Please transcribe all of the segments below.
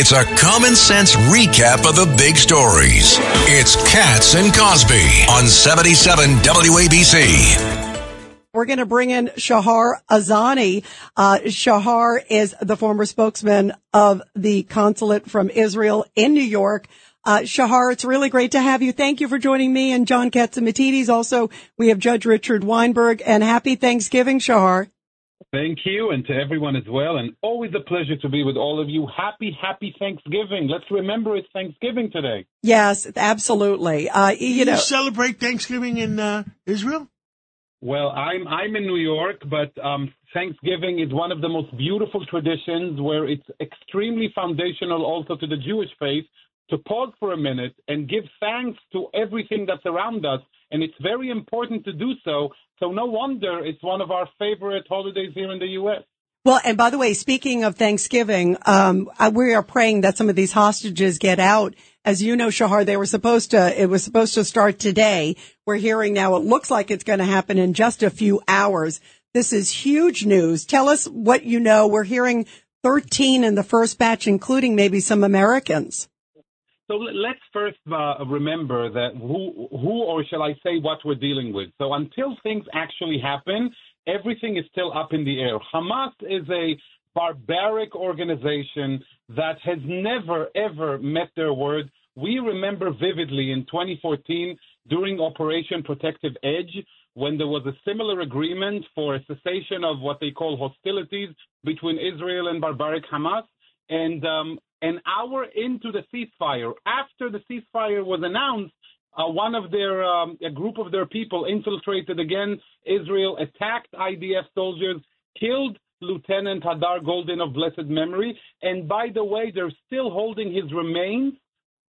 It's a common sense recap of the big stories. It's Cats and Cosby on 77 WABC. We're going to bring in Shahar Azani. Uh, Shahar is the former spokesman of the consulate from Israel in New York. Uh, Shahar, it's really great to have you. Thank you for joining me and John Catsimatidis. Also, we have Judge Richard Weinberg and happy Thanksgiving, Shahar. Thank you, and to everyone as well. And always a pleasure to be with all of you. Happy, happy Thanksgiving. Let's remember it's Thanksgiving today. Yes, absolutely. Uh, you, you know, celebrate Thanksgiving in uh, Israel? Well, I'm I'm in New York, but um, Thanksgiving is one of the most beautiful traditions where it's extremely foundational also to the Jewish faith to pause for a minute and give thanks to everything that's around us. And it's very important to do so. So no wonder it's one of our favorite holidays here in the U.S. Well, and by the way, speaking of Thanksgiving, um, we are praying that some of these hostages get out. As you know, Shahar, they were supposed to, it was supposed to start today. We're hearing now it looks like it's going to happen in just a few hours. This is huge news. Tell us what you know. We're hearing 13 in the first batch, including maybe some Americans. So let's first uh, remember that who, who, or shall I say, what we're dealing with. So until things actually happen, everything is still up in the air. Hamas is a barbaric organization that has never, ever met their word. We remember vividly in 2014 during Operation Protective Edge when there was a similar agreement for a cessation of what they call hostilities between Israel and barbaric Hamas. And um, an hour into the ceasefire, after the ceasefire was announced, uh, one of their, um, a group of their people infiltrated again Israel, attacked IDF soldiers, killed Lieutenant Hadar Goldin of blessed memory. And by the way, they're still holding his remains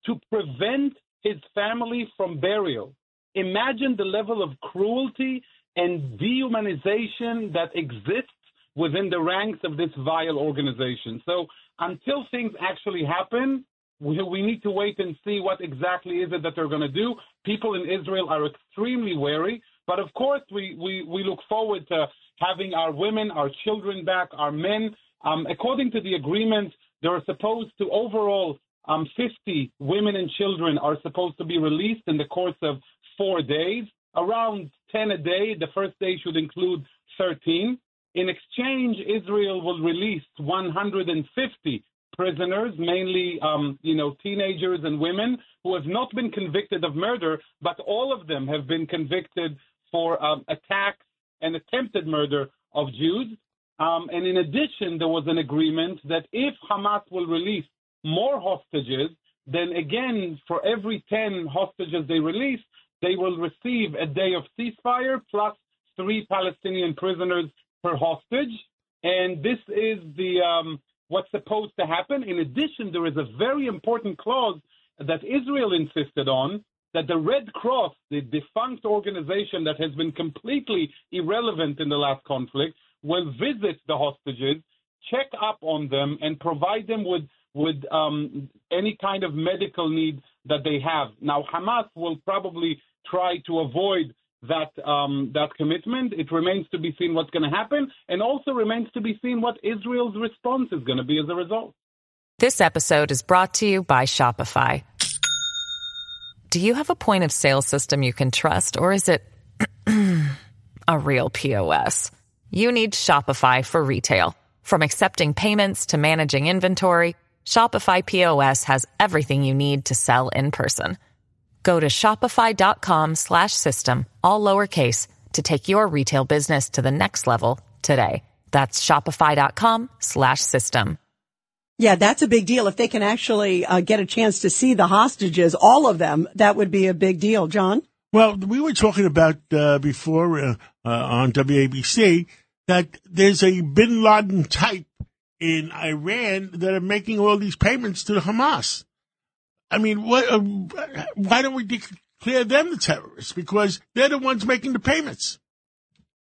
to prevent his family from burial. Imagine the level of cruelty and dehumanization that exists within the ranks of this vile organization. So until things actually happen, we, we need to wait and see what exactly is it that they're going to do. People in Israel are extremely wary, but of course we, we, we look forward to having our women, our children back, our men. Um, according to the agreement, there are supposed to overall um, 50 women and children are supposed to be released in the course of four days, around 10 a day. The first day should include 13. In exchange, Israel will release 150 prisoners, mainly, um, you know, teenagers and women who have not been convicted of murder, but all of them have been convicted for um, attacks and attempted murder of Jews. Um, and in addition, there was an agreement that if Hamas will release more hostages, then again, for every 10 hostages they release, they will receive a day of ceasefire plus three Palestinian prisoners per hostage, and this is the um, what's supposed to happen. In addition, there is a very important clause that Israel insisted on that the Red Cross, the defunct organization that has been completely irrelevant in the last conflict, will visit the hostages, check up on them, and provide them with with um, any kind of medical need that they have. Now, Hamas will probably try to avoid that um, that commitment. It remains to be seen what's going to happen, and also remains to be seen what Israel's response is going to be as a result. This episode is brought to you by Shopify. Do you have a point of sale system you can trust, or is it a real POS? You need Shopify for retail. From accepting payments to managing inventory, Shopify POS has everything you need to sell in person. Go to shopify.com slash system, all lowercase, to take your retail business to the next level today. That's shopify.com slash system. Yeah, that's a big deal. If they can actually uh, get a chance to see the hostages, all of them, that would be a big deal. John? Well, we were talking about uh, before uh, uh on WABC that there's a bin Laden type in Iran that are making all these payments to the Hamas. I mean, what? Uh, why don't we declare them the terrorists? Because they're the ones making the payments.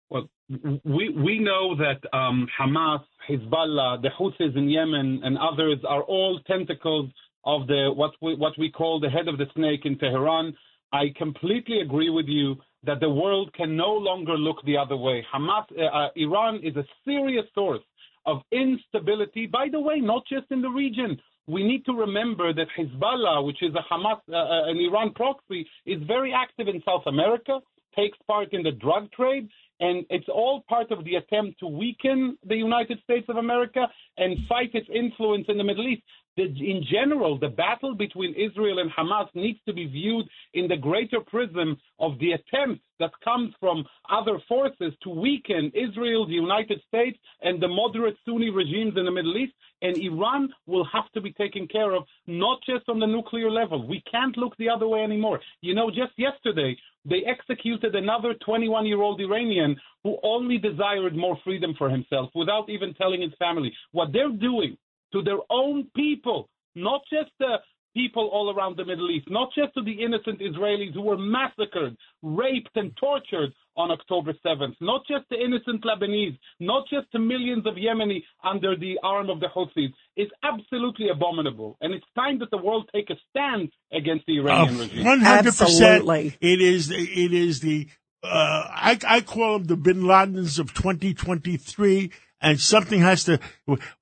Well, we we know that um, Hamas, Hezbollah, the Houthis in Yemen, and others are all tentacles of the what we what we call the head of the snake in Tehran. I completely agree with you that the world can no longer look the other way. Hamas, uh, uh, Iran is a serious source of instability. By the way, not just in the region. We need to remember that Hezbollah, which is a Hamas, uh, uh an Iran proxy, is very active in South America, takes part in the drug trade, and it's all part of the attempt to weaken the United States of America and fight its influence in the Middle East in general, the battle between Israel and Hamas needs to be viewed in the greater prism of the attempt that comes from other forces to weaken Israel, the United States, and the moderate Sunni regimes in the Middle East. And Iran will have to be taken care of, not just on the nuclear level. We can't look the other way anymore. You know, just yesterday, they executed another 21 year old Iranian who only desired more freedom for himself without even telling his family. What they're doing to their own people, not just the people all around the Middle East, not just to the innocent Israelis who were massacred, raped, and tortured on October 7th, not just the innocent Lebanese, not just the millions of Yemeni under the arm of the Houthis. It's absolutely abominable. And it's time that the world take a stand against the Iranian uh, regime. 100%. Absolutely. It is, it is the, uh, I, I call them the bin Ladens of 2023 and something has to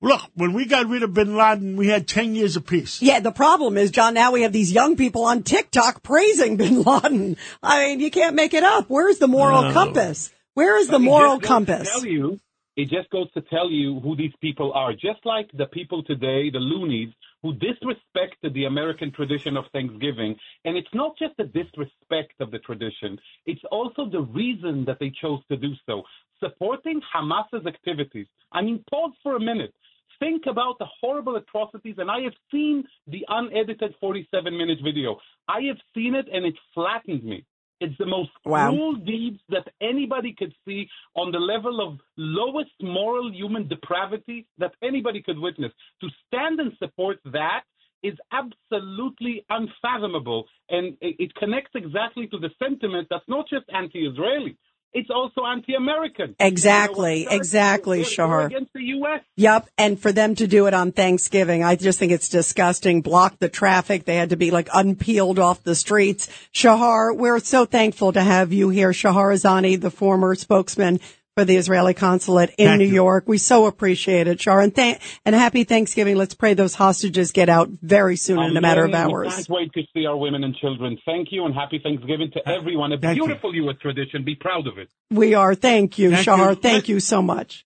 look. When we got rid of Bin Laden, we had ten years of peace. Yeah, the problem is, John. Now we have these young people on TikTok praising Bin Laden. I mean, you can't make it up. Where's the moral compass? Where is the moral compass? tell you, it just goes to tell you who these people are. Just like the people today, the loonies, who disrespected the American tradition of Thanksgiving. And it's not just the disrespect of the tradition, it's also the reason that they chose to do so supporting Hamas's activities. I mean, pause for a minute. Think about the horrible atrocities, and I have seen the unedited 47 minute video. I have seen it, and it flattened me. It's the most wow. cruel deeds that anybody could see on the level of lowest moral human depravity that anybody could witness. To stand and support that is absolutely unfathomable. And it connects exactly to the sentiment that's not just anti Israeli, it's also anti-American. Exactly, you know, exactly, Shahar. Against the U.S. Yep, and for them to do it on Thanksgiving, I just think it's disgusting. Block the traffic. They had to be like unpeeled off the streets. Shahar, we're so thankful to have you here. Shahar Azani, the former spokesman for the Israeli consulate in Thank New you. York. We so appreciate it, Shar. And, th- and happy Thanksgiving. Let's pray those hostages get out very soon in a matter of hours. can't wait to see our women and children. Thank you and happy Thanksgiving to everyone. A Thank beautiful you. U.S. tradition. Be proud of it. We are. Thank you, Thank Shahar. You. Thank you so much.